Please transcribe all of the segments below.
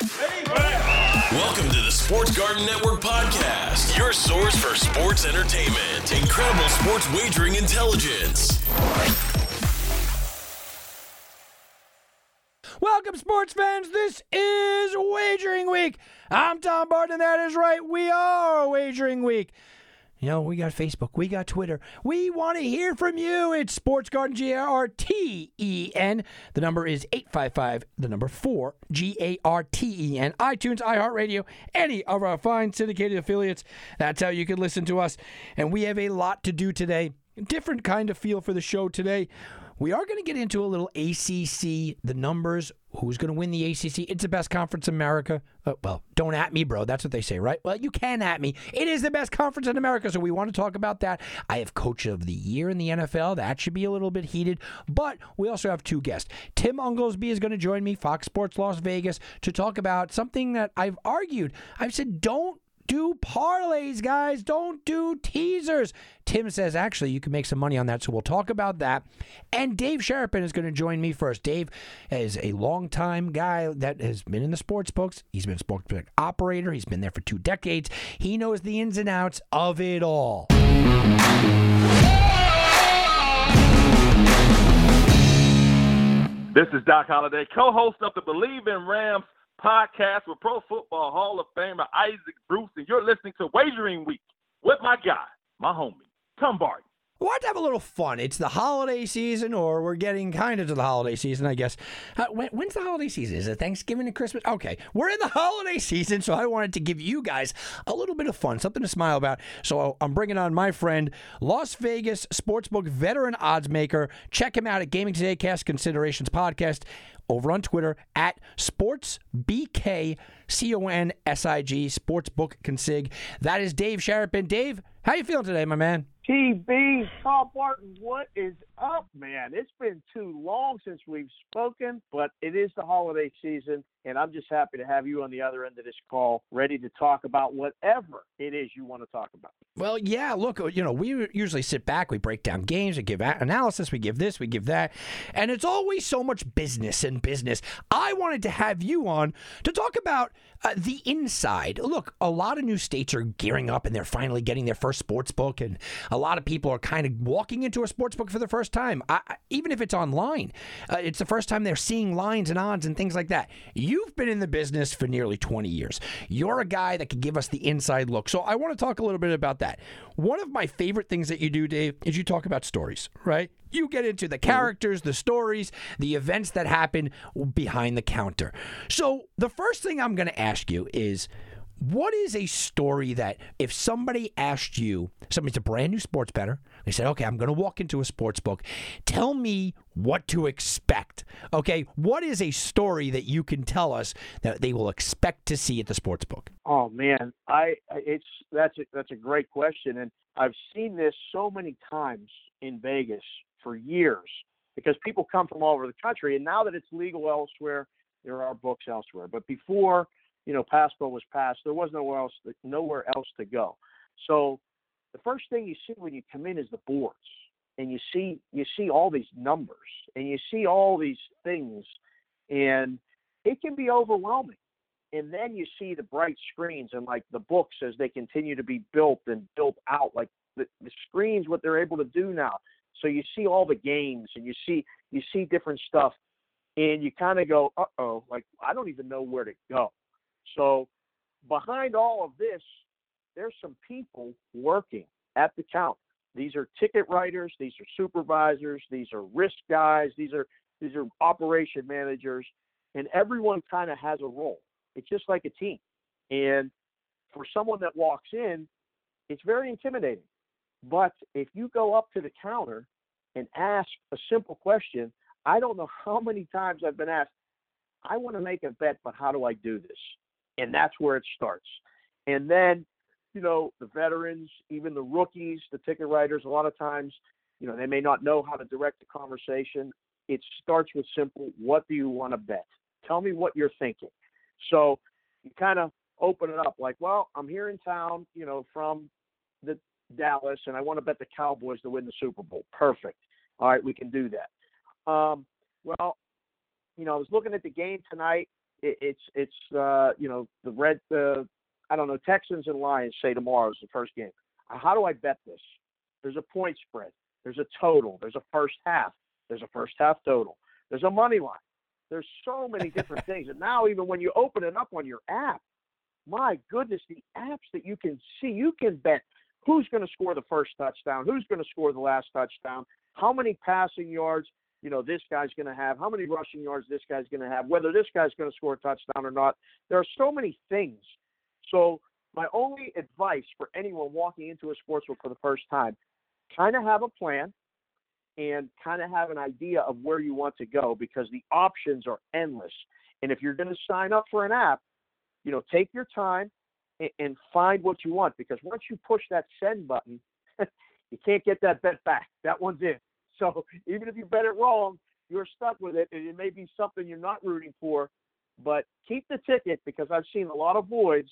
Welcome to the Sports Garten Network podcast, your source for sports entertainment, incredible sports wagering intelligence. Welcome, sports fans. This is Wagering Week. I'm Tom Barton, and that is right. We are Wagering Week. You know, we got Facebook, we got Twitter. We want to hear from you. It's Sports Garten, G A R T E N. The number is 855, the number 4, G A R T E N. iTunes, iHeartRadio, any of our fine syndicated affiliates. That's how you can listen to us. And we have a lot to do today. Different kind of feel for the show today. We are going to get into a little ACC, the numbers, who's going to win the ACC. It's the best conference in America. Uh, well, don't at me, bro. That's what they say, right? Well, you can at me. It is the best conference in America, so we want to talk about that. I have Coach of the Year in the NFL. That should be a little bit heated. But we also have two guests. Tim Unglesbee is going to join me, Fox Sports Las Vegas, to talk about something that I've argued. I've said, don't do parlays, guys. Don't do teasers. Tim says, actually, you can make some money on that. So we'll talk about that. And Dave Sharapan is going to join me first. Dave is a longtime guy that has been in the sports books. He's been a sports book operator. He's been there for two decades. He knows the ins and outs of it all. This is Doc Holliday, co-host of the Believe in Rams podcast with Pro Football Hall of Famer Isaac Bruce, and you're listening to Wagering Week with my guy, my homie, Tom Barton. Want to have a little fun? It's the holiday season, or we're getting kind of to the holiday season, I guess. Uh, when, when's the holiday season? Is it Thanksgiving and Christmas? Okay, we're in the holiday season, so I wanted to give you guys a little bit of fun, something to smile about. So I'm bringing on my friend, Las Vegas sportsbook veteran odds maker. Check him out at Gaming Today Cash Considerations Podcast over on Twitter at SportsBK, C O N S I G, Sportsbook Consig. That is Dave Sharapan. Dave, how you feeling today, my man? TB, Tom Barton, what is up, man? It's been too long since we've spoken, but it is the holiday season, and I'm just happy to have you on the other end of this call, ready to talk about whatever it is you want to talk about. Well, yeah, look, you know, we usually sit back, we break down games, we give analysis, we give this, we give that, and it's always so much business and business. I wanted to have you on to talk about uh, the inside. Look, a lot of new states are gearing up and they're finally getting their first sports book, and a lot of people are kind of walking into a sports book for the first time, I, even if it's online. Uh, it's the first time they're seeing lines and odds and things like that. You've been in the business for nearly 20 years. You're a guy that can give us the inside look. So I want to talk a little bit about that. One of my favorite things that you do, Dave, is you talk about stories, right? You get into the mm-hmm. characters, the stories, the events that happen behind the counter. So the first thing I'm going to ask you is what is a story that if somebody asked you, somebody's a brand new sports bettor, they said, okay, I'm going to walk into a sports book, tell me what to expect. Okay, what is a story that you can tell us that they will expect to see at the sports book? Oh man, I it's that's a, that's a great question, and I've seen this so many times in Vegas for years because people come from all over the country, and now that it's legal elsewhere, there are books elsewhere. But before you know, PASPA was passed. There was nowhere else, to, nowhere else to go. So the first thing you see when you come in is the boards, and you see you see all these numbers, and you see all these things, and it can be overwhelming. And then you see the bright screens and like the books as they continue to be built and built out, like the, the screens, what they're able to do now. So you see all the games, and you see you see different stuff, and you kind of go, uh oh, like I don't even know where to go. So behind all of this, there's some people working at the counter. These are ticket writers, these are supervisors, these are risk guys, these are these are operation managers, and everyone kind of has a role. It's just like a team. And for someone that walks in, it's very intimidating. But if you go up to the counter and ask a simple question, I don't know how many times I've been asked, I want to make a bet, but how do I do this? and that's where it starts. And then, you know, the veterans, even the rookies, the ticket writers, a lot of times, you know, they may not know how to direct the conversation. It starts with simple, what do you want to bet? Tell me what you're thinking. So you kind of open it up like, well, I'm here in town, you know, from the Dallas, and I want to bet the Cowboys to win the Super Bowl. Perfect. All right, we can do that. Um, well, you know, I was looking at the game tonight it, it's it's uh, you know the red uh, I don't know Texans and Lions say tomorrow is the first game. How do I bet this? There's a point spread. There's a total. There's a first half. There's a first half total. There's a money line. There's so many different things. And now even when you open it up on your app, my goodness, the apps that you can see, you can bet who's going to score the first touchdown, who's going to score the last touchdown, how many passing yards, you know, this guy's going to have, how many rushing yards this guy's going to have, whether this guy's going to score a touchdown or not. There are so many things. So my only advice for anyone walking into a sports book for the first time, kind of have a plan and kind of have an idea of where you want to go because the options are endless. And if you're going to sign up for an app, you know, take your time and, find what you want because once you push that send button, you can't get that bet back. That one's in. So even if you bet it wrong, you're stuck with it, and it may be something you're not rooting for. But keep the ticket because I've seen a lot of voids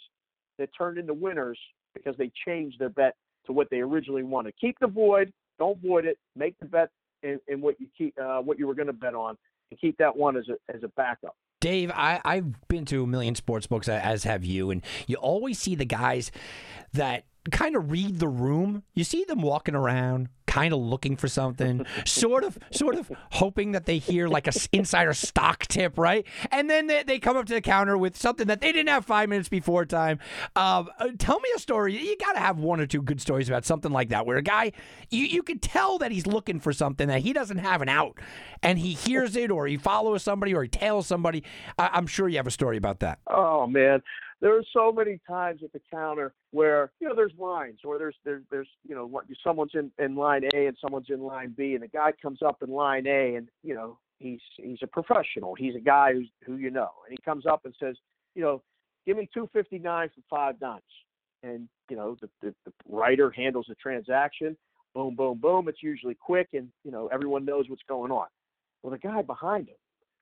that turned into winners because they changed their bet to what they originally wanted. Keep the void, don't void it. Make the bet in, in what you keep, uh, what you were going to bet on, and keep that one as a as a backup. Dave, I, I've been to a million sports books, as have you, and you always see the guys that kind of read the room. You see them walking around, kind of looking for something, sort of, sort of hoping that they hear like a insider stock tip, right? And then they, they come up to the counter with something that they didn't have five minutes before time. Um, uh, tell me a story. You got to have one or two good stories about something like that, where a guy you you can tell that he's looking for something that he doesn't have an out, and he hears it, or he follows somebody, or he tails somebody. I, I'm sure you have a story about that. Oh man, there are so many times at the counter where you know there's lines or there's there's there's you know what someone's in in line A and someone's in line B and the guy comes up in line A and you know he's he's a professional. He's a guy who's who you know. And he comes up and says you know give me 259 for five dimes. And you know the, the the writer handles the transaction. Boom boom boom. It's usually quick and you know everyone knows what's going on. Well the guy behind him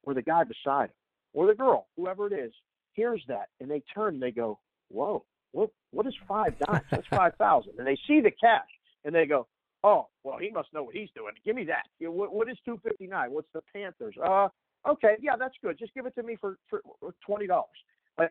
or the guy beside him or the girl whoever it is hears that and they turn and they go, "Whoa, what what is five dimes? That's five thousand. And they see the cash and they go, "Oh, well, he must know what he's doing. Give me that. What, what is two fifty nine? What's the Panthers? Uh, okay, yeah, that's good. Just give it to me for for twenty dollars." But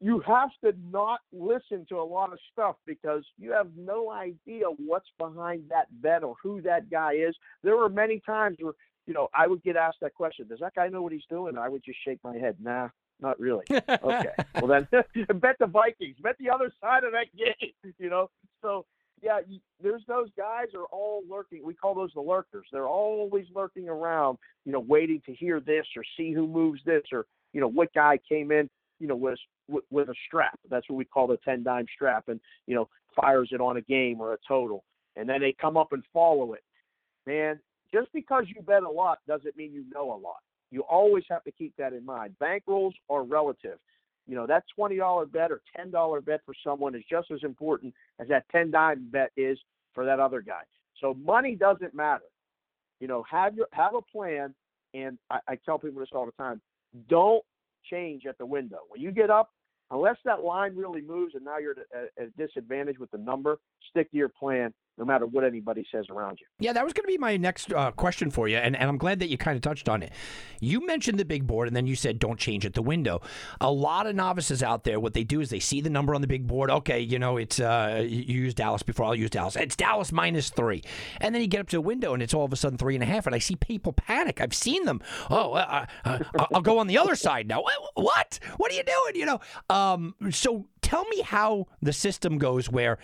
you have to not listen to a lot of stuff because you have no idea what's behind that bet or who that guy is. There were many times where you know I would get asked that question: Does that guy know what he's doing? I would just shake my head, Nah, not really. Okay. well then, bet the Vikings. Bet the other side of that game. You know. So yeah, there's those guys are all lurking. We call those the lurkers. They're always lurking around. You know, waiting to hear this or see who moves this or you know what guy came in. You know, with with a strap. That's what we call the ten dime strap, and you know fires it on a game or a total, and then they come up and follow it. Man, just because you bet a lot doesn't mean you know a lot. You always have to keep that in mind. Bankrolls are relative. You know, that $20 bet or $10 bet for someone is just as important as that 10 dime bet is for that other guy. So money doesn't matter. You know, have your have a plan and I, I tell people this all the time. Don't change at the window. When you get up, unless that line really moves and now you're at a, at a disadvantage with the number, stick to your plan no matter what anybody says around you. Yeah, that was going to be my next uh, question for you, and, and I'm glad that you kind of touched on it. You mentioned the big board, and then you said don't change at the window. A lot of novices out there, what they do is they see the number on the big board. Okay, you know, it's uh, you use Dallas before I'll use Dallas. It's Dallas minus three, and then you get up to the window, and it's all of a sudden three and a half, and I see people panic. I've seen them. Oh, uh, uh, uh I'll go on the other side now. What? What are you doing? You know. Um, so tell me how the system goes where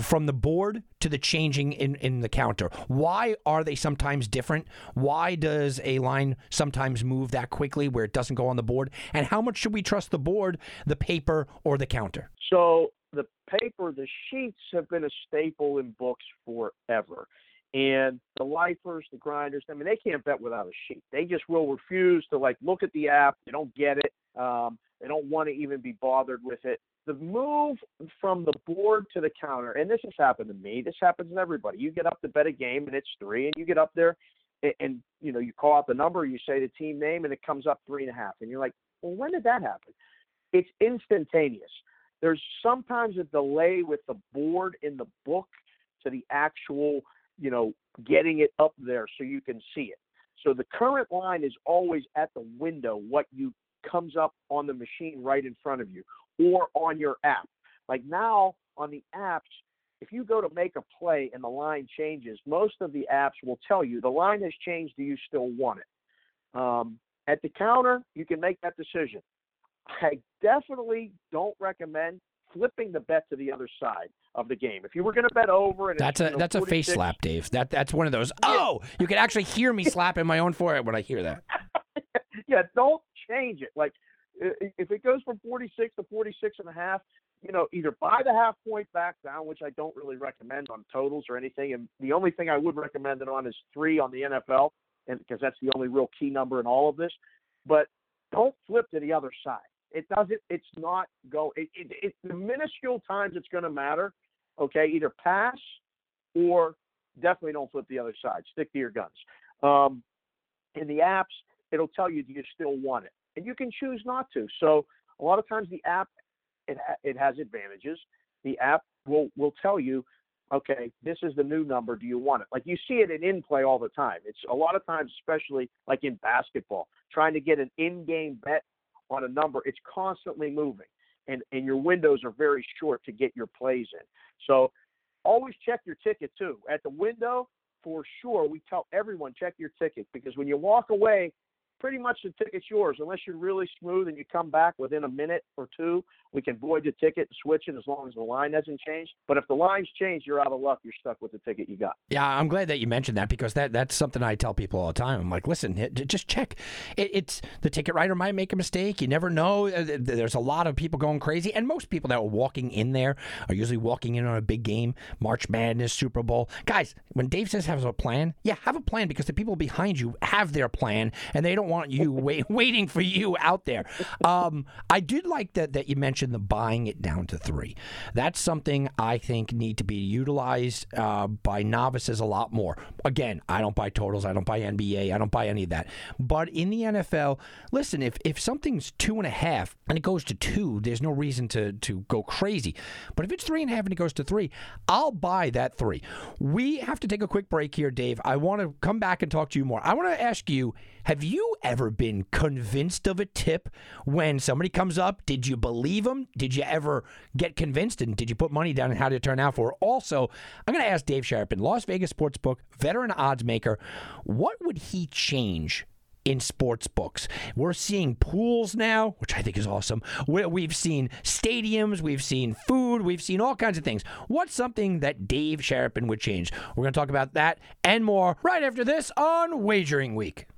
from the board to the changing in, in the counter. Why are they sometimes different? Why does a line sometimes move that quickly where it doesn't go on the board? And how much should we trust the board, the paper, or the counter? So the paper, the sheets have been a staple in books forever. And the lifers, the grinders, I mean, they can't bet without a sheet. They just will refuse to like look at the app. They don't get it. Um, they don't want to even be bothered with it the move from the board to the counter, and this has happened to me. This happens to everybody. You get up to bet a game and it's three, and you get up there and, and you know you call out the number, you say the team name, and it comes up three and a half, and you're like, well, when did that happen? It's instantaneous. There's sometimes a delay with the board in the book to the actual, you know, getting it up there so you can see it. So the current line is always at the window what you comes up on the machine right in front of you or on your app. Like now on the apps, if you go to make a play and the line changes, most of the apps will tell you the line has changed. Do you still want it? Um, at the counter, you can make that decision. I definitely don't recommend flipping the bet to the other side of the game. If you were going to bet over, and that's a you know, that's a face slap, Dave. That that's one of those. Oh, you can actually hear me slapping my own forehead when I hear that. yeah, don't change it. Like if it goes from 46 to 46 and a half, you know, either buy the half point back down, which I don't really recommend on totals or anything. And the only thing I would recommend it on is three on the NFL, and because that's the only real key number in all of this. But don't flip to the other side. It doesn't. It's not go. It, it, it the minuscule times it's going to matter. Okay, either pass or definitely don't flip the other side. Stick to your guns. Um, in the apps, it'll tell you do you still want it, and you can choose not to. So a lot of times the app it it has advantages. The app will will tell you, okay, this is the new number. Do you want it? Like you see it in in play all the time. It's a lot of times, especially like in basketball, trying to get an in-game bet on a number. It's constantly moving, and and your windows are very short to get your plays in. So always check your ticket too at the window for sure. We tell everyone check your ticket because when you walk away, pretty much the ticket's yours unless you're really smooth and you come back within a minute or two. We can void the ticket and switch it as long as the line hasn't changed. But if the line's changed, you're out of luck. You're stuck with the ticket you got. Yeah, I'm glad that you mentioned that because that that's something I tell people all the time. I'm like, listen, it- just check. It, it's the ticket writer might make a mistake. You never know. Uh, There's a lot of people going crazy, and most people that are walking in there are usually walking in on a big game, March Madness, Super Bowl. Guys, when Dave says have a plan, yeah, have a plan because the people behind you have their plan, and they don't want you wait, waiting for you out there. Um, I did like that that you mentioned the buying it down to three. That's something I think need to be utilized uh, by novices a lot more. Again, I don't buy totals. I don't buy NBA. I don't buy any of that. But in the NFL, listen, if if something's two and a half and it goes to two, there's no reason to to go crazy. But if it's three and a half and it goes to three, I'll buy that three. We have to take a quick break here, Dave. I want to come back and talk to you more. I want to ask you: Have you ever been convinced of a tip when somebody comes up? Did you believe them? Did you ever get convinced? And did you put money down and how did it turn out for? Also, I'm going to ask Dave Sharapan, Las Vegas sportsbook veteran odds maker, what would he change? in sports books. We're seeing pools now, which I think is awesome. We- We've seen stadiums, we've seen food, we've seen all kinds of things. What's something that Dave Sharapan would change? We're going to talk about that and more right after this on Wagering Week.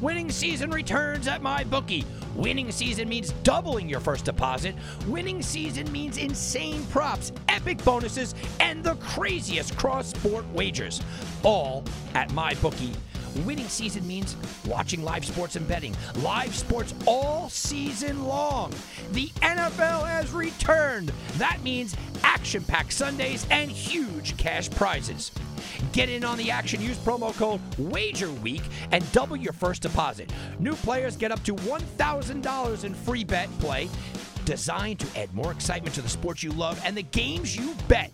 Winning season returns at MyBookie. Winning season means doubling your first deposit. Winning season means insane props, epic bonuses, and the craziest cross sport wagers. All at MyBookie. Winning season means watching live sports and betting. Live sports all season long. The NFL has returned. That means action packed Sundays and huge cash prizes. Get in on the action. Use promo code WAGERWEEK and double your first deposit. New players get up to $1,000 in free bet play, designed to add more excitement to the sports you love and the games you bet.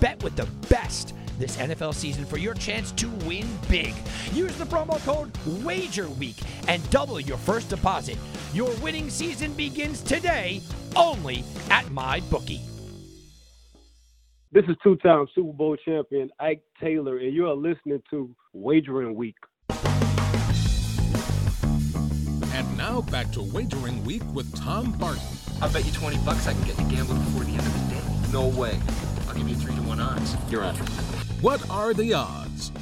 Bet with the best this NFL season for your chance to win big. Use the promo code WAGERWEEK and double your first deposit. Your winning season begins today only at MyBookie. This is two-time Super Bowl champion Ike Taylor, and you are listening to Wagering Week. And now back to Wagering Week with Tom Barton. I'll bet you 20 bucks I can get you gambling before the end of the day. No way. I'll give you 3 to 1 odds. You're on. What are the odds?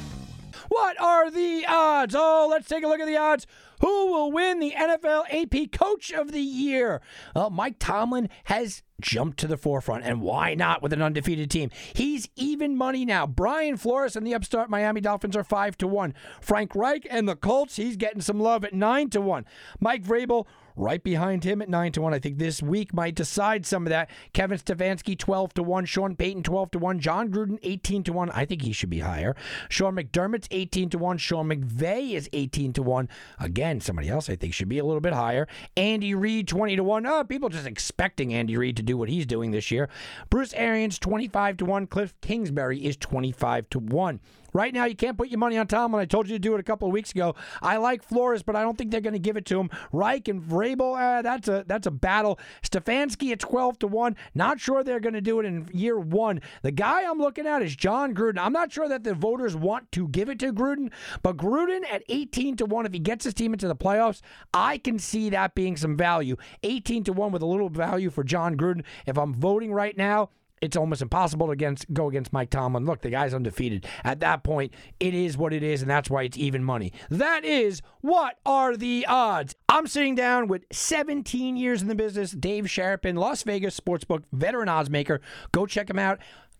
What are the odds? Oh, let's take a look at the odds. Who will win the NFL AP Coach of the Year? Well, Mike Tomlin has jumped to the forefront, and why not with an undefeated team? He's even money now. Brian Flores and the upstart Miami Dolphins are five to one. Frank Reich and the Colts, he's getting some love at nine to one. Mike Vrabel right behind him at 9 to 1. I think this week might decide some of that. Kevin Stefanski 12 to 1, Sean Payton 12 to 1, Jon Gruden 18 to 1. I think he should be higher. Sean McDermott's 18 to 1, Sean McVay is 18 to 1. Again, somebody else I think should be a little bit higher. Andy Reid 20 to 1. Oh, people just expecting Andy Reid to do what he's doing this year. Bruce Arians 25 to 1, Cliff Kingsbury is 25 to 1. Right now, you can't put your money on Tomlin. When I told you to do it a couple of weeks ago. I like Flores, but I don't think they're going to give it to him. Reich and Vrabel, uh, that's a that's a battle. Stefanski at twelve to one. Not sure they're going to do it in year one. The guy I'm looking at is Jon Gruden. I'm not sure that the voters want to give it to Gruden, but Gruden at 18 to one, if he gets his team into the playoffs, I can see that being some value. 18 to one with a little value for Jon Gruden. If I'm voting right now, it's almost impossible to against, go against Mike Tomlin. Look, the guy's undefeated. At that point, it is what it is, and that's why it's even money. That is what are the odds? I'm sitting down with 17 years in the business, Dave Sharapan, Las Vegas sportsbook veteran odds maker. Go check him out.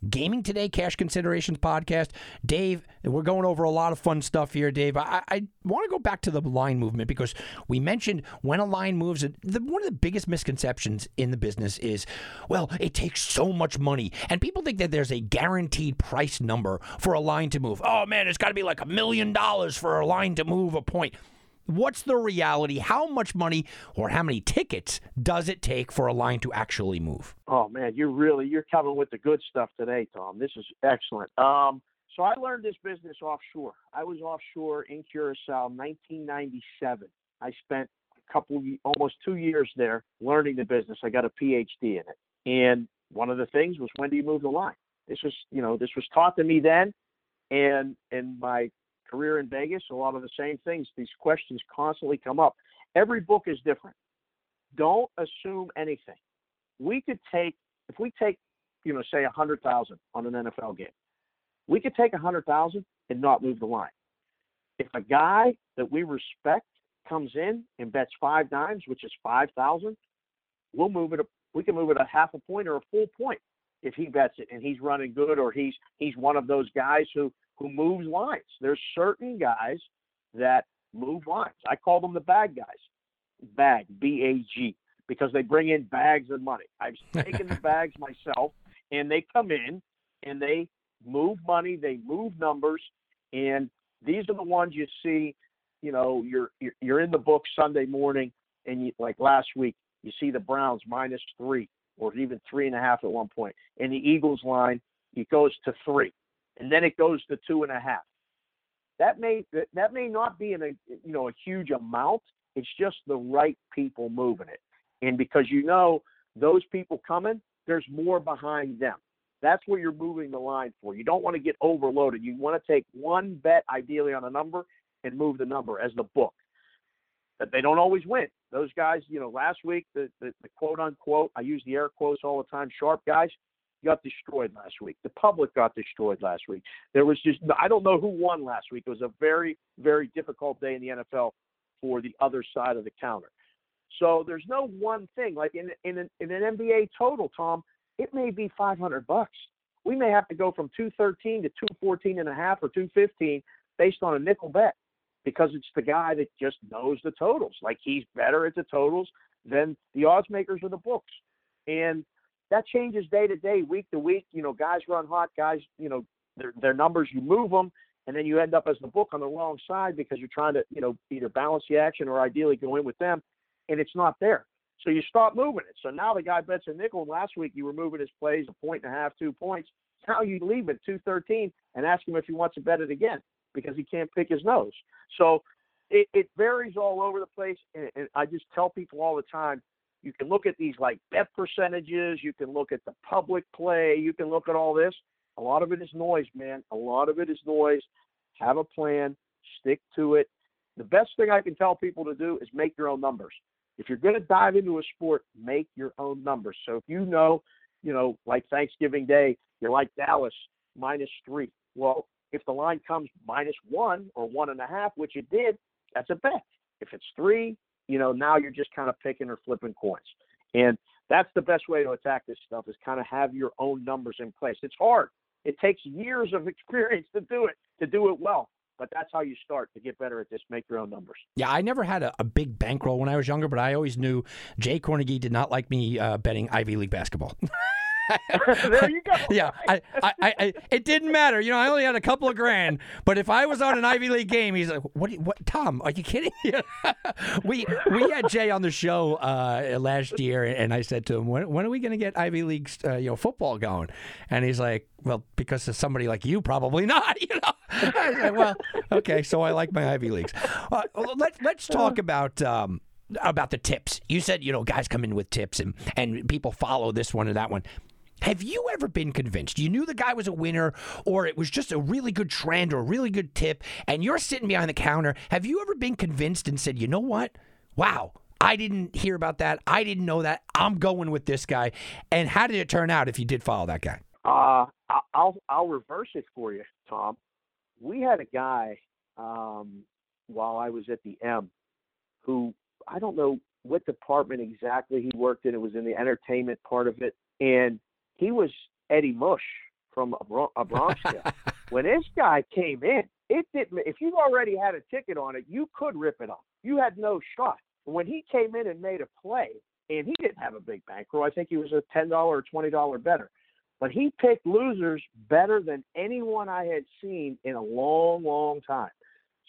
Gaming Today Cash Considerations podcast. Dave, we're going over a lot of fun stuff here, Dave. I, I want to go back to the line movement because we mentioned when a line moves, the, one of the biggest misconceptions in the business is, well, it takes so much money. And people think that there's a guaranteed price number for a line to move. Oh, man, it's got to be like a million dollars for a line to move a point. What's the reality? How much money or how many tickets does it take for a line to actually move? Oh man, you're really you're coming with the good stuff today, Tom. This is excellent. Um, so I learned this business offshore. I was offshore in Curacao, 1997. I spent a couple, almost two years there learning the business. I got a PhD in it, and one of the things was when do you move the line? This was, you know, this was taught to me then, and and my career in Vegas, a lot of the same things. These questions constantly come up. Every book is different. Don't assume anything. We could take, if we take, you know, say a hundred thousand on an NFL game, we could take a hundred thousand and not move the line. If a guy that we respect comes in and bets five dimes, which is five thousand, we'll move it. We can move it a half a point or a full point if he bets it and he's running good or he's he's one of those guys who who moves lines. There's certain guys that move lines. I call them the bag guys. Bag, B A G, because they bring in bags of money. I've taken the bags myself, and they come in and they move money, they move numbers, and these are the ones you see. You know, you're you're in the book Sunday morning, and you, like last week, you see the Browns minus three or even three and a half at one point, and the Eagles line it goes to three and then it goes to two and a half. That may that may not be in a you know a huge amount. It's just the right people moving it, and because you know those people coming, there's more behind them. That's where you're moving the line for. You don't want to get overloaded. You want to take one bet, ideally on a number, and move the number as the book. But they don't always win. Those guys, you know, last week the, the, the quote unquote, I use the air quotes all the time, sharp guys, got destroyed last week. The public got destroyed last week. There was just I don't know who won last week. It was a very very difficult day in the NFL for the other side of the counter. So there's no one thing like in in an, in an NBA total, Tom. It may be 500 bucks. We may have to go from 213 to 214 and a half or 215 based on a nickel bet because it's the guy that just knows the totals. Like he's better at the totals than the odds makers or the books. And that changes day to day, week to week. You know, guys run hot, guys, you know, their their numbers, you move them, and then you end up as the book on the wrong side because you're trying to, you know, either balance the action or ideally go in with them, and it's not there. So you stop moving it. So now the guy bets a nickel, and last week you were moving his plays a point and a half, two points. Now you leave it 213 and ask him if he wants to bet it again because he can't pick his nose. So it, it varies all over the place, and, and I just tell people all the time you can look at these like bet percentages. You can look at the public play. You can look at all this. A lot of it is noise, man. A lot of it is noise. Have a plan. Stick to it. The best thing I can tell people to do is make your own numbers. If you're going to dive into a sport, make your own numbers. So if you know, you know, like Thanksgiving Day, you're like Dallas minus three. Well, if the line comes minus one or one and a half, which it did, that's a bet. If it's three, you know, now you're just kind of picking or flipping coins. And that's the best way to attack this stuff is kind of have your own numbers in place. It's hard. It takes years of experience to do it, to do it well. But that's how you start to get better at this. Make your own numbers. Yeah, I never had a, a big bankroll when I was younger, but I always knew Jay Kornegay did not like me uh, betting Ivy League basketball. there you go. yeah, I, I, I, it didn't matter. You know, I only had a couple of grand, but if I was on an Ivy League game, he's like, "What? What? Tom, are you kidding?" we we had Jay on the show uh, last year, and I said to him, "When, when are we going to get Ivy League, uh, you know, football going?" And he's like, "Well, because of somebody like you, probably not." You know, I said, well, okay, so I like my Ivy Leagues. Uh, let's let's talk about um, about the tips. You said you know guys come in with tips and and people follow this one or that one. Have you ever been convinced you knew the guy was a winner or it was just a really good trend or a really good tip and you're sitting behind the counter? Have you ever been convinced and said, you know what? Wow, I didn't hear about that. I didn't know that. I'm going with this guy. And how did it turn out if you did follow that guy? Uh, I'll I'll reverse it for you, Tom. We had a guy um, while I was at the M, who I don't know what department exactly he worked in. It was in the entertainment part of it, and he was Eddie Mush from a, Bron- a Bronx when this guy came in, it didn't. If you already had a ticket on it, you could rip it off. You had no shot. When he came in and made a play, and he didn't have a big bankroll. I think he was a ten dollar or twenty dollar better. But he picked losers better than anyone I had seen in a long, long time.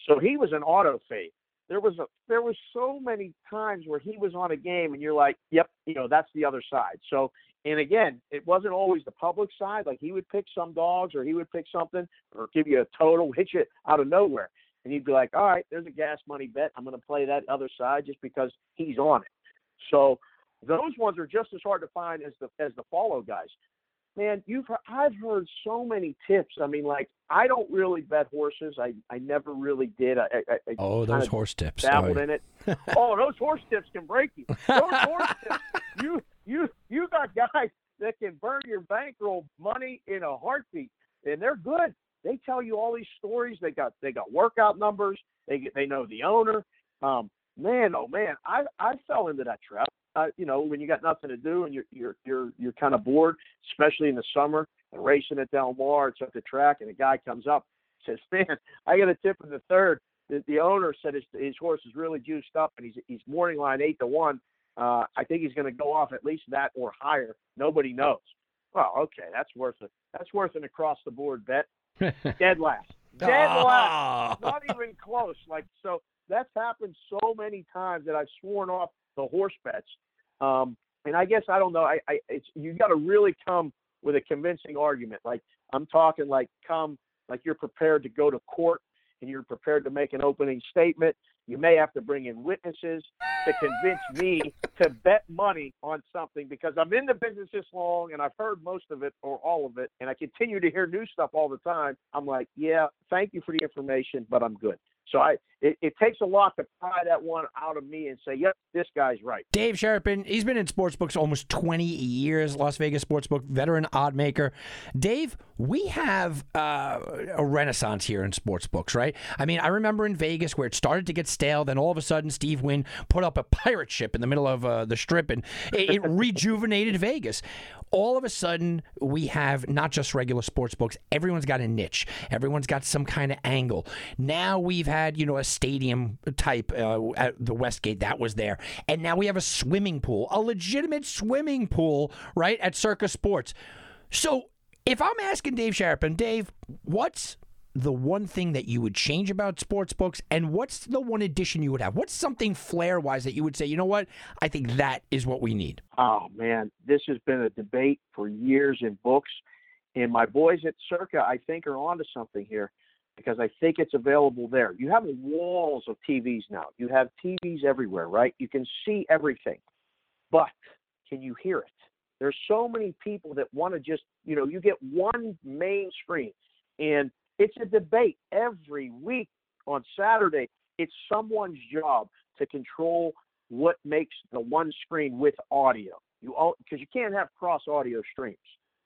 So he was an auto fade. There was a there was so many times where he was on a game and you're like, Yep, you know, that's the other side. So and again, it wasn't always the public side. Like he would pick some dogs or he would pick something or give you a total, hit you out of nowhere. And you'd be like, All right, there's a gas money bet. I'm gonna play that other side just because he's on it. So those ones are just as hard to find as the as the follow guys man, you've I've heard so many tips. I mean, like I don't really bet horses. I I never really did. I, I, I Oh, those horse tips. dabbled Oh, in it. oh, those horse tips can break you. Those horse tips, you you you got guys that can burn your bankroll money in a heartbeat, and they're good. They tell you all these stories. They got they got workout numbers. They they know the owner. Um, man, oh man, I I fell into that trap. Uh, you know, when you got nothing to do and you're you're you're you're kind of bored, especially in the summer, and racing at Del Mar, it's at the track, and a guy comes up, says, "Man, I got a tip in the third. The, the owner said his his horse is really juiced up, and he's he's morning line eight to one. Uh, I think he's going to go off at least that or higher. Nobody knows. Well, okay, that's worth it. That's worth an across the board bet. Dead last. Dead last. Not even close. Like so, that's happened so many times that I've sworn off the horse bets. Um, and I guess I don't know. I, I it's you got to really come with a convincing argument. Like I'm talking like come like you're prepared to go to court and you're prepared to make an opening statement. You may have to bring in witnesses to convince me to bet money on something because I'm in the business this long and I've heard most of it or all of it, and I continue to hear new stuff all the time. I'm like, yeah, thank you for the information, but I'm good. So I, it, it takes a lot to pry that one out of me and say, yep, this guy's right. Dave Sharapan, he's been in sports books almost 20 years, Las Vegas sportsbook, veteran odd maker. Dave, we have uh, a renaissance here in sports books, right? I mean, I remember in Vegas where it started to get stale, then all of a sudden Steve Wynn put up a pirate ship in the middle of uh, the strip and it, it rejuvenated Vegas. All of a sudden, we have not just regular sports books, everyone's got a niche, everyone's got some kind of angle. Now we've had, you know, a stadium type uh, at the Westgate, that was there. And now we have a swimming pool, a legitimate swimming pool, right, at Circa Sports. So if I'm asking Dave Sharapan, Dave, what's the one thing that you would change about sports books and what's the one addition you would have? What's something flair wise that you would say, you know what? I think that is what we need. Oh man, this has been a debate for years in books, and my boys at Circa, I think, are onto something here because I think it's available there. You have walls of TVs now. You have TVs everywhere, right? You can see everything, but can you hear it? There's so many people that want to just, you know, you get one main screen, and it's a debate every week on Saturday. It's someone's job to control what makes the one screen with audio. You all because you can't have cross audio streams.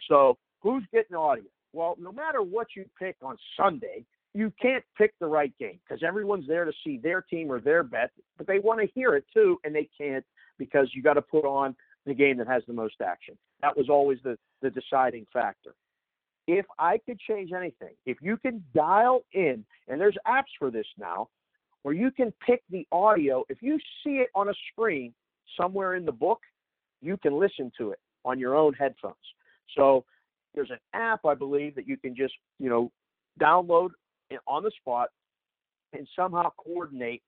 So who's getting audio? Well, no matter what you pick on Sunday, you can't pick the right game because everyone's there to see their team or their bet, but they want to hear it too, and they can't because you got to put on the game that has the most action. That was always the, the deciding factor. If I could change anything, if you can dial in, and there's apps for this now, where you can pick the audio. If you see it on a screen somewhere in the book, you can listen to it on your own headphones. So there's an app, I believe, that you can just, you know, download on the spot and somehow coordinate.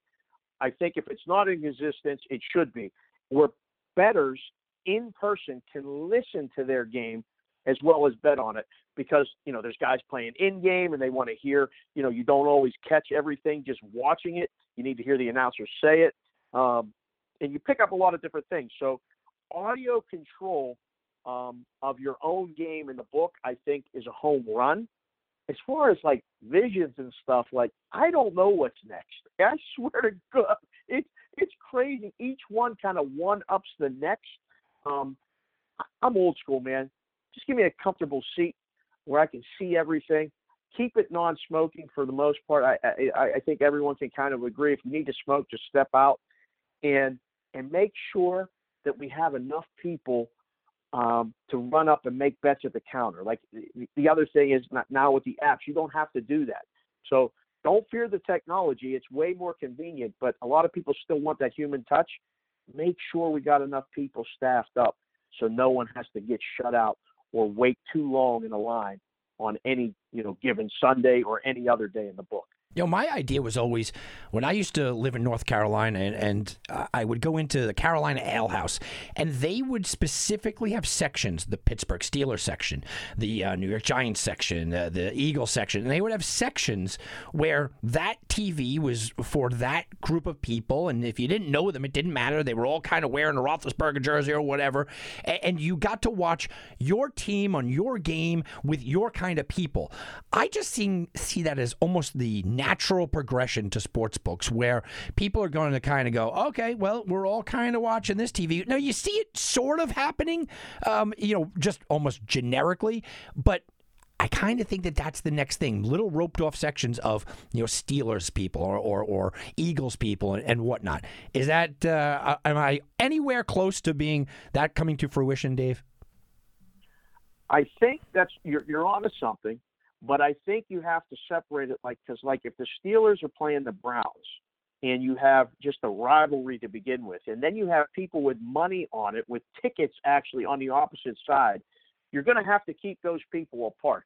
I think if it's not in existence, it should be, where betters in person can listen to their game as well as bet on it because you know there's guys playing in game and they want to hear you know you don't always catch everything just watching it. You need to hear the announcer say it um, and you pick up a lot of different things. So audio control um, of your own game in the book i think is a home run as far as like visions and stuff like i don't know what's next i swear to god it's it's crazy each one kind of one ups the next um, i'm old school man just give me a comfortable seat where I can see everything. Keep it non-smoking for the most part. I, I I think everyone can kind of agree. If you need to smoke, just step out, and and make sure that we have enough people um, to run up and make bets at the counter. Like the, the other thing is not, now with the apps, you don't have to do that. So don't fear the technology. It's way more convenient, but a lot of people still want that human touch. Make sure we got enough people staffed up so no one has to get shut out or wait too long in a line on any you know given Sunday or any other day in the book. You know, my idea was always when I used to live in North Carolina, and, and uh, I would go into the Carolina Ale House, and they would specifically have sections: the Pittsburgh Steelers section, the uh, New York Giants section, uh, the Eagles section, and they would have sections where that TV was for that group of people, and if you didn't know them, it didn't matter. They were all kind of wearing a Roethlisberger jersey or whatever, and, and you got to watch your team on your game with your kind of people. I just see see that as almost the natural progression to sports books where people are going to kind of go, okay, well, we're all kind of watching this TV. Now, you see it sort of happening, um, you know, just almost generically, but I kind of think that that's the next thing. Little roped off sections of you know Steelers people or or, or Eagles people and, and, whatnot. Is that uh, am I anywhere close to being that coming to fruition, Dave? I think that's you're you're onto something. But I think you have to separate it, like because like if the Steelers are playing the Browns, and you have just a rivalry to begin with, and then you have people with money on it, with tickets actually on the opposite side, you're going to have to keep those people apart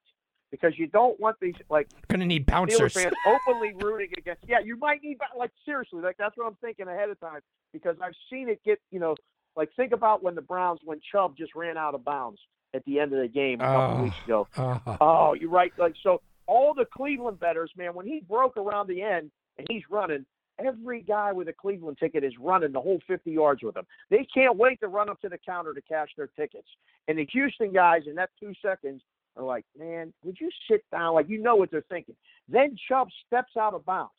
because you don't want these like going to need bouncers fans openly rooting against. Yeah, you might need like seriously, like that's what I'm thinking ahead of time because I've seen it get you know like think about when the Browns when Chubb just ran out of bounds at the end of the game a couple Oh. weeks ago. Uh, Oh, you're right. Like so, all the Cleveland betters, man, when he broke around the end and he's running, every guy with a Cleveland ticket is running the whole 50 yards with him. They can't wait to run up to the counter to cash their tickets. And the Houston guys in that two seconds are like, man, would you sit down? Like you know what they're thinking. Then Chubb steps out of bounds,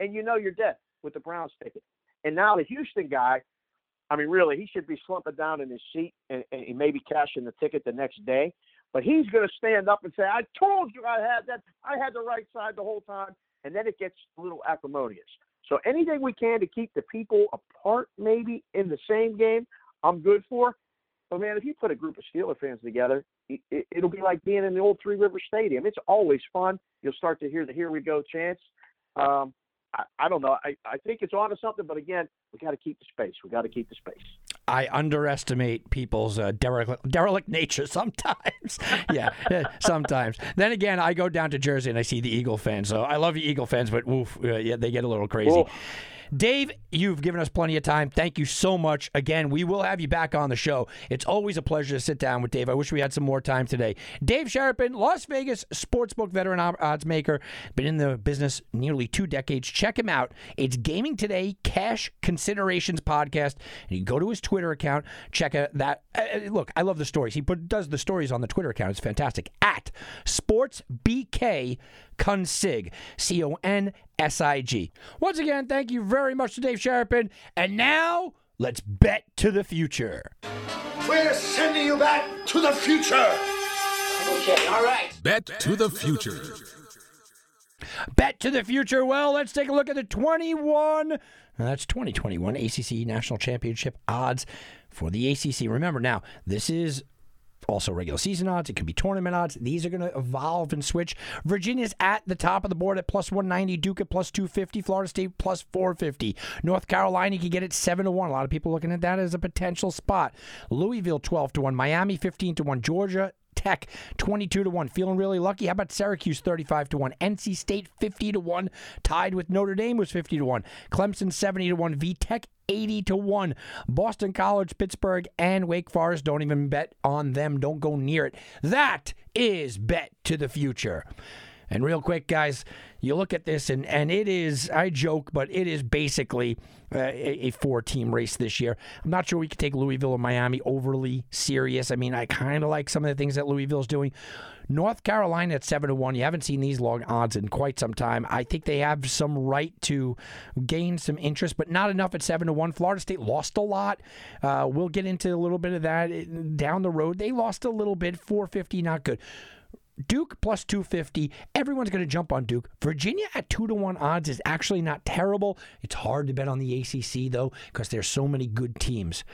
and you know you're dead with the Browns ticket. And now the Houston guy, I mean, really, he should be slumping down in his seat and, and maybe cashing the ticket the next day. But he's going to stand up and say, "I told you I had that. I had the right side the whole time." And then it gets a little acrimonious. So anything we can to keep the people apart, maybe in the same game, I'm good for. But man, if you put a group of Steeler fans together, it, it'll be like being in the old Three River Stadium. It's always fun. You'll start to hear the "Here we go" chants. Um, I, I don't know. I, I think it's onto something, but again, we got to keep the space. We got to keep the space. I underestimate people's uh, derelict, derelict nature sometimes. yeah, eh, sometimes. Then again, I go down to Jersey and I see the Eagle fans. So I love you, Eagle fans, but oof, uh, yeah, they get a little crazy. Cool. Dave, you've given us plenty of time. Thank you so much. Again, we will have you back on the show. It's always a pleasure to sit down with Dave. I wish we had some more time today. Dave Sharapan, Las Vegas sportsbook veteran odds maker, been in the business nearly two decades. Check him out. It's Gaming Today Cash Considerations podcast. And you go to his Twitter account, check out that. Uh, look, I love the stories. He put, does the stories on the Twitter account. It's fantastic. At SportsBK Consig, C O N S I G. Once again, thank you very much to Dave Sharapan. And now, let's bet to the future. We're sending you back to the future. Okay, all right. Bet to the future. Bet to the future. Well, let's take a look at the 21. Uh, that's 2021 ACC National Championship odds for the ACC. Remember now, this is also regular season odds. It could be tournament odds. These are going to evolve and switch. Virginia's at the top of the board at plus 190. Duke at plus 250. Florida State plus 450. North Carolina you can get it 7 to 1. A lot of people looking at that as a potential spot. Louisville 12 to 1. Miami 15 to 1. Georgia Tech 22 to 1. Feeling really lucky. How about Syracuse 35 to 1? NC State 50 to 1. Tied with Notre Dame was 50 to 1. Clemson 70 to 1. V Tech 80 to 1. Boston College, Pittsburgh, and Wake Forest. Don't even bet on them. Don't go near it. That is bet to the future. And real quick, guys, you look at this, and, and it is, I joke, but it is basically uh, a, a four team race this year. I'm not sure we could take Louisville or Miami overly serious. I mean, I kind of like some of the things that Louisville's doing. North Carolina at 7 to 1. You haven't seen these long odds in quite some time. I think they have some right to gain some interest, but not enough at 7 to 1. Florida State lost a lot. Uh, we'll get into a little bit of that uh, down the road. They lost a little bit, 450, not good. Duke plus 250. Everyone's going to jump on Duke. Virginia at 2 to 1 odds is actually not terrible. It's hard to bet on the ACC, though, because there's so many good teams.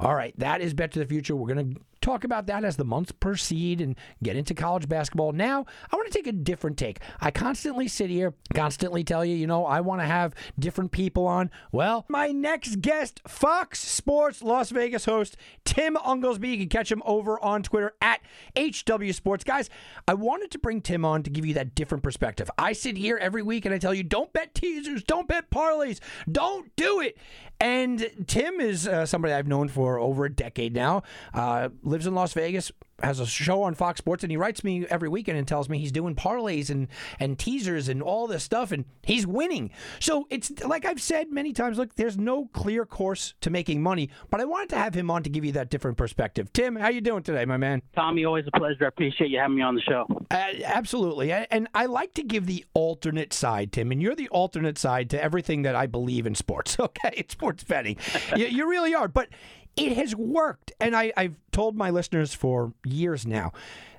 All right, that is Bet to the Future. We're going to talk about that as the months proceed and get into college basketball. Now, I want to take a different take. I constantly sit here, constantly tell you, you know, I want to have different people on. Well, my next guest, Fox Sports Las Vegas host Tim Unglesbee. You can catch him over on Twitter at HW Sports. Guys, I wanted to bring Tim on to give you that different perspective. I sit here every week and I tell you, don't bet teasers, don't bet parlays, don't do it. And Tim is uh, somebody I've known for over a decade now. Uh, lives in Las Vegas, has a show on Fox Sports, and he writes me every weekend and tells me he's doing parlays and and teasers and all this stuff, and he's winning. So it's like I've said many times. Look, there's no clear course to making money, but I wanted to have him on to give you that different perspective. Tim, how you doing today, my man? Tommy, always a pleasure. I appreciate you having me on the show. Uh, absolutely, and I like to give the alternate side, Tim, and you're the alternate side to everything that I believe in sports. Okay, it's sports betting. you, you really are, but it has worked. And I, I've told my listeners for years now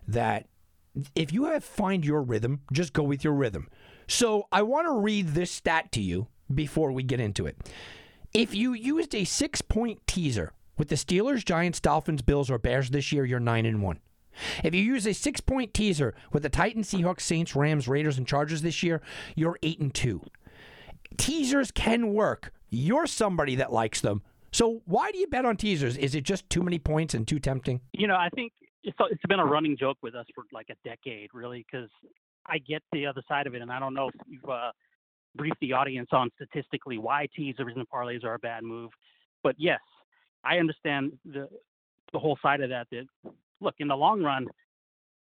that if you have find your rhythm, just go with your rhythm. So I want to read this stat to you before we get into it. If you used a six point teaser with the Steelers, Giants, Dolphins, Bills, or Bears this year, you're nine and one. If you use a six point teaser with the Titans, Seahawks, Saints, Rams, Raiders, and Chargers this year, you're eight and two. Teasers can work. You're somebody that likes them. So why do you bet on teasers? Is it just too many points and too tempting? You know, I think it's it's been a running joke with us for like a decade, really, because I get the other side of it, and I don't know if you've uh, briefed the audience on statistically why teasers and parlays are a bad move, but yes, I understand the the whole side of that. That look in the long run,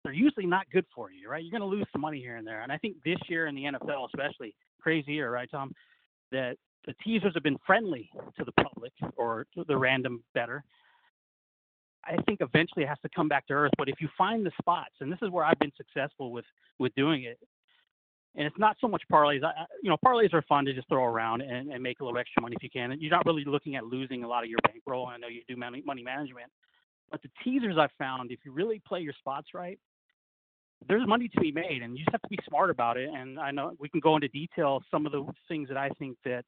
they're usually not good for you, right? You're going to lose some money here and there, and I think this year in the NFL, especially crazy year, right, Tom? That the teasers have been friendly to the public or the random bettor. I think eventually it has to come back to earth. But if you find the spots, and this is where I've been successful with with doing it, and it's not so much parlays. I, you know, parlays are fun to just throw around and, and make a little extra money if you can. And you're not really looking at losing a lot of your bankroll. I know you do money, money management, but the teasers I've found, if you really play your spots right, there's money to be made, and you just have to be smart about it. And I know we can go into detail some of the things that I think that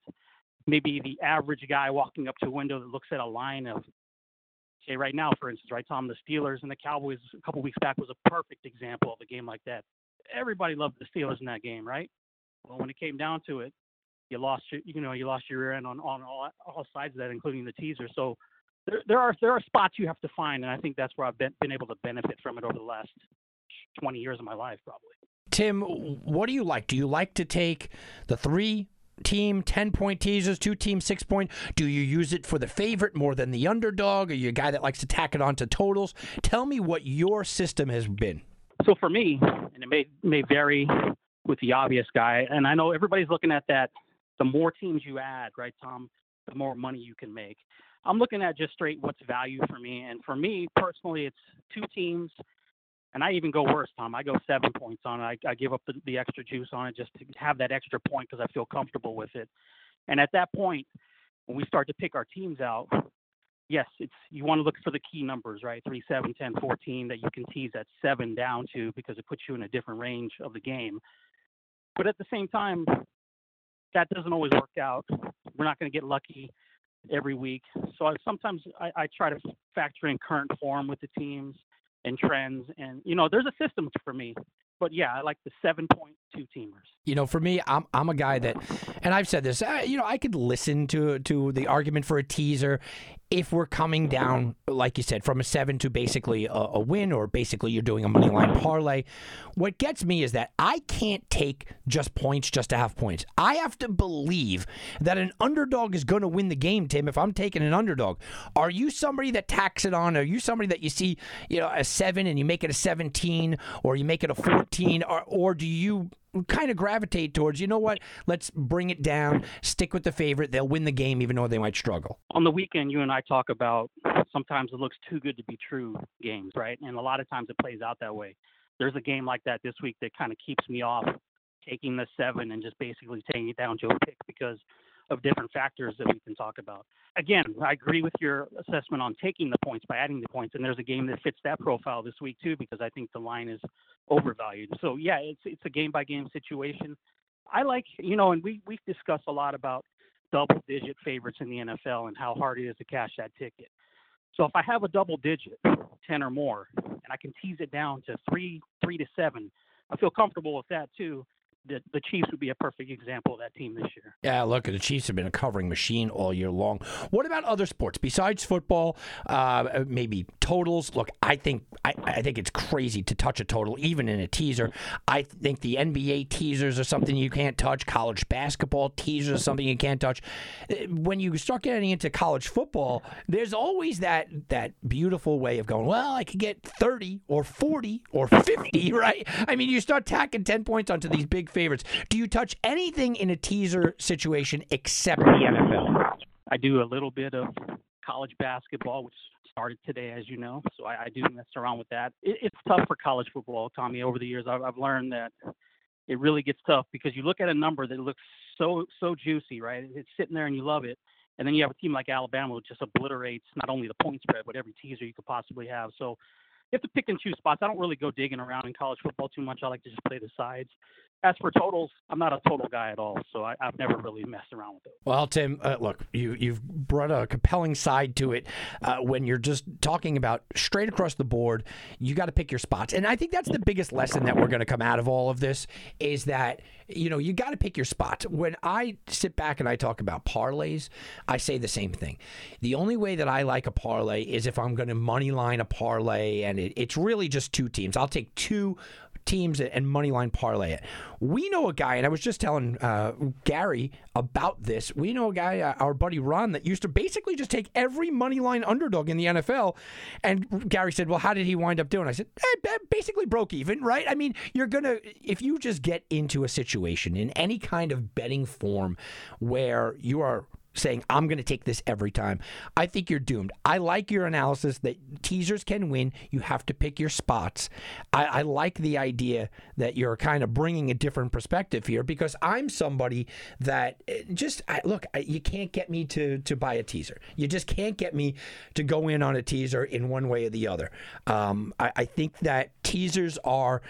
maybe the average guy walking up to a window that looks at a line of say right now, for instance, right, Tom, the Steelers and the Cowboys a couple weeks back was a perfect example of a game like that. Everybody loved the Steelers in that game, right? Well, when it came down to it, you lost your, you know, you lost your rear end on on all, all sides of that, including the teaser. So there, there are there are spots you have to find, and I think that's where I've been, been able to benefit from it over the last 20 years of my life, probably. Tim, what do you like? Do you like to take the three team 10 point teasers, two team six point? Do you use it for the favorite more than the underdog? Are you a guy that likes to tack it onto totals? Tell me what your system has been. So for me, and it may may vary with the obvious guy, and I know everybody's looking at that. The more teams you add, right, Tom, the more money you can make. I'm looking at just straight what's value for me, and for me personally, it's two teams and I even go worse, Tom. I go seven points on it. I, I give up the, the extra juice on it just to have that extra point because I feel comfortable with it. And at that point, when we start to pick our teams out, yes, it's you want to look for the key numbers, right? 3, 7, 10, 14 that you can tease that 7 down to because it puts you in a different range of the game. But at the same time, that doesn't always work out. We're not going to get lucky every week. So I, sometimes I, I try to factor in current form with the teams and trends. And you know, there's a system for me. But yeah, I like the seven point two teamers. You know, for me, I'm I'm a guy that, and I've said this. Uh, you know, I could listen to to the argument for a teaser if we're coming down, like you said, from a seven to basically a, a, win, or basically you're doing a money line parlay. What gets me is that I can't take just points just to have points. I have to believe that an underdog is going to win the game, Tim. If I'm taking an underdog, are you somebody that tacks it on? Are you somebody that you see, you know, a seven and you make it a 17, or you make it a 14, or, or do you kind of gravitate towards, you know what, let's bring it down, stick with the favorite. They'll win the game even though they might struggle. On the weekend, you and I talk about sometimes it looks too good to be true games, right? And a lot of times it plays out that way. There's a game like that this week that kind of keeps me off taking the seven and just basically taking it down to a pick because of different factors that we can talk about. Again, I agree with your assessment on taking the points by adding the points, and there's a game that fits that profile this week too because I think the line is overvalued. So yeah, it's it's a game by game situation. I like you know, and we we've discussed a lot about double digit favorites in the NFL and how hard it is to cash that ticket. So if I have a double digit, ten or more, and I can tease it down to three three to seven, I feel comfortable with that too the, the Chiefs would be a perfect example of that team this year. Yeah, look, the Chiefs have been a covering machine all year long. What about other sports besides football? Uh, maybe totals. Look, I think I, I, think it's crazy to touch a total, even in a teaser. I think the NBA teasers are something you can't touch. College basketball teasers are something you can't touch. When you start getting into college football, there's always that that beautiful way of going. Well, I could get 30 or 40 or 50, right? I mean, you start tacking 10 points onto these big favorites. Do you touch anything in a teaser situation except the NFL? I do a little bit of college basketball, which started today, as you know. So I, I do mess around with that. It, it's tough for college football, Tommy. Over the years, I've, I've learned that it really gets tough because you look at a number that looks so so juicy, right? It's sitting there and you love it, and then you have a team like Alabama which just obliterates not only the point spread but every teaser you could possibly have. So you have to pick and choose spots. I don't really go digging around in college football too much. I like to just play the sides as for totals, I'm not a total guy at all, so I, have never really messed around with it. Well, Tim, uh, look, you you've brought a compelling side to it. Uh, when you're just talking about straight across the board, you got to pick your spots, and I think that's the biggest lesson that we're going to come out of all of this is that you know you got to pick your spots. When I sit back and I talk about parlays, I say the same thing. The only way that I like a parlay is if I'm going to money line a parlay, and it, it's really just two teams. I'll take two teams and money line parlay it. We know a guy, and I was just telling uh, Gary about this. We know a guy, uh, our buddy Ron, that used to basically just take every money line underdog in the NFL. And Gary said, "Well, how did he wind up doing?" I said, eh, "Basically broke even, right? I mean, you're gonna if you just get into a situation in any kind of betting form where you are saying, I'm going to take this every time, I think you're doomed. I like your analysis that teasers can win. You have to pick your spots. I, I like the idea that you're kind of bringing a different perspective here because I'm somebody that eh, just, I, look, I, you can't get me to, to buy a teaser. You just can't get me to go in on a teaser in one way or the other. Um, I, I think that teasers are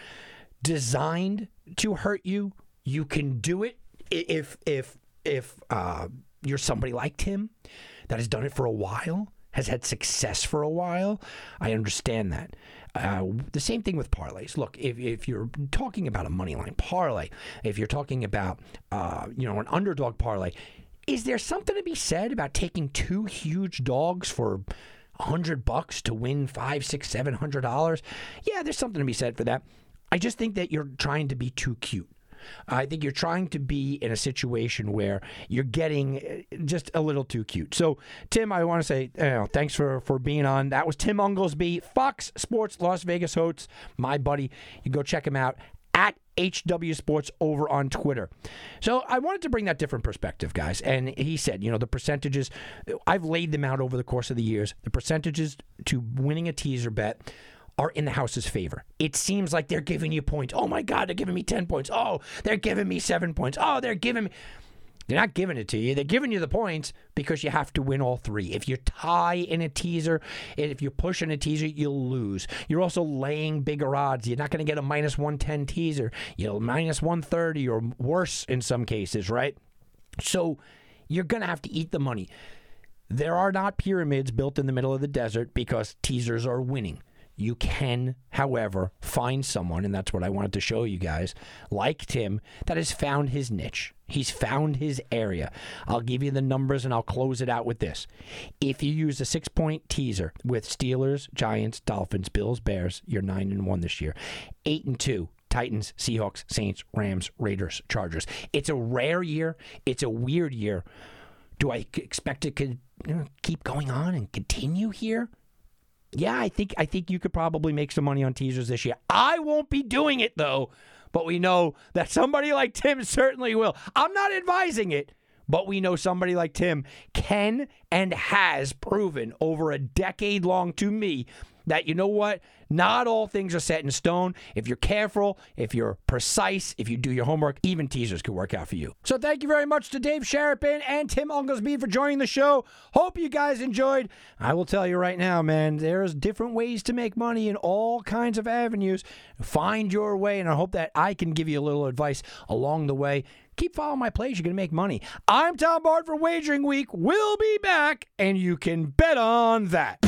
designed to hurt you. You can do it if, if, if, uh, you're somebody like Tim that has done it for a while, has had success for a while, I understand that. Uh, the same thing with parlays. Look, if, if you're talking about a money line parlay, if you're talking about uh, you know an underdog parlay, is there something to be said about taking two huge dogs for hundred bucks to win five, six, seven hundred dollars? Yeah, there's something to be said for that. I just think that you're trying to be too cute. I think you're trying to be in a situation where you're getting uh, just a little too cute. So, Tim, I want to say you know, thanks for, for being on. That was Tim Unglesbee, Fox Sports Las Vegas hosts, my buddy. You go check him out at HW Sports over on Twitter. So I wanted to bring that different perspective, guys. And he said, you know, the percentages, I've laid them out over the course of the years. The percentages to winning a teaser bet are in the house's favor. It seems like they're giving you points. Oh my God, they're giving me 10 points. Oh, they're giving me seven points. Oh, they're giving me. They're not giving it to you. They're giving you the points because you have to win all three. If you tie in a teaser, if you push in a teaser, you'll lose. You're also laying bigger odds. You're not going to get a minus 110 teaser. You'll minus 130 or worse in some cases, right? So you're going to have to eat the money. There are not pyramids built in the middle of the desert because teasers are winning You can, however, find someone, and that's what I wanted to show you guys, like Tim, that has found his niche. He's found his area. I'll give you the numbers and I'll close it out with this. If you use a six point teaser with Steelers, Giants, Dolphins, Bills, Bears, you're nine and one this year. Eight and two. Titans, Seahawks, Saints, Rams, Raiders, Chargers. It's a rare year. It's a weird year. Do I expect it to keep going on and continue here? Yeah, I think I think you could probably make some money on teasers this year. I won't be doing it though, but we know that somebody like Tim certainly will. I'm not advising it, but we know somebody like Tim can and has proven over a decade long to me that you know what? Not all things are set in stone. If you're careful, if you're precise, if you do your homework, even teasers could work out for you. So thank you very much to Dave Sharapan and Tim Unglesbee for joining the show. Hope you guys enjoyed. I will tell you right now, man, there's different ways to make money in all kinds of avenues. Find your way, and I hope that I can give you a little advice along the way keep following my plays. You're going to make money. I'm Tom Bart for Wagering Week. We'll be back, and you can bet on that.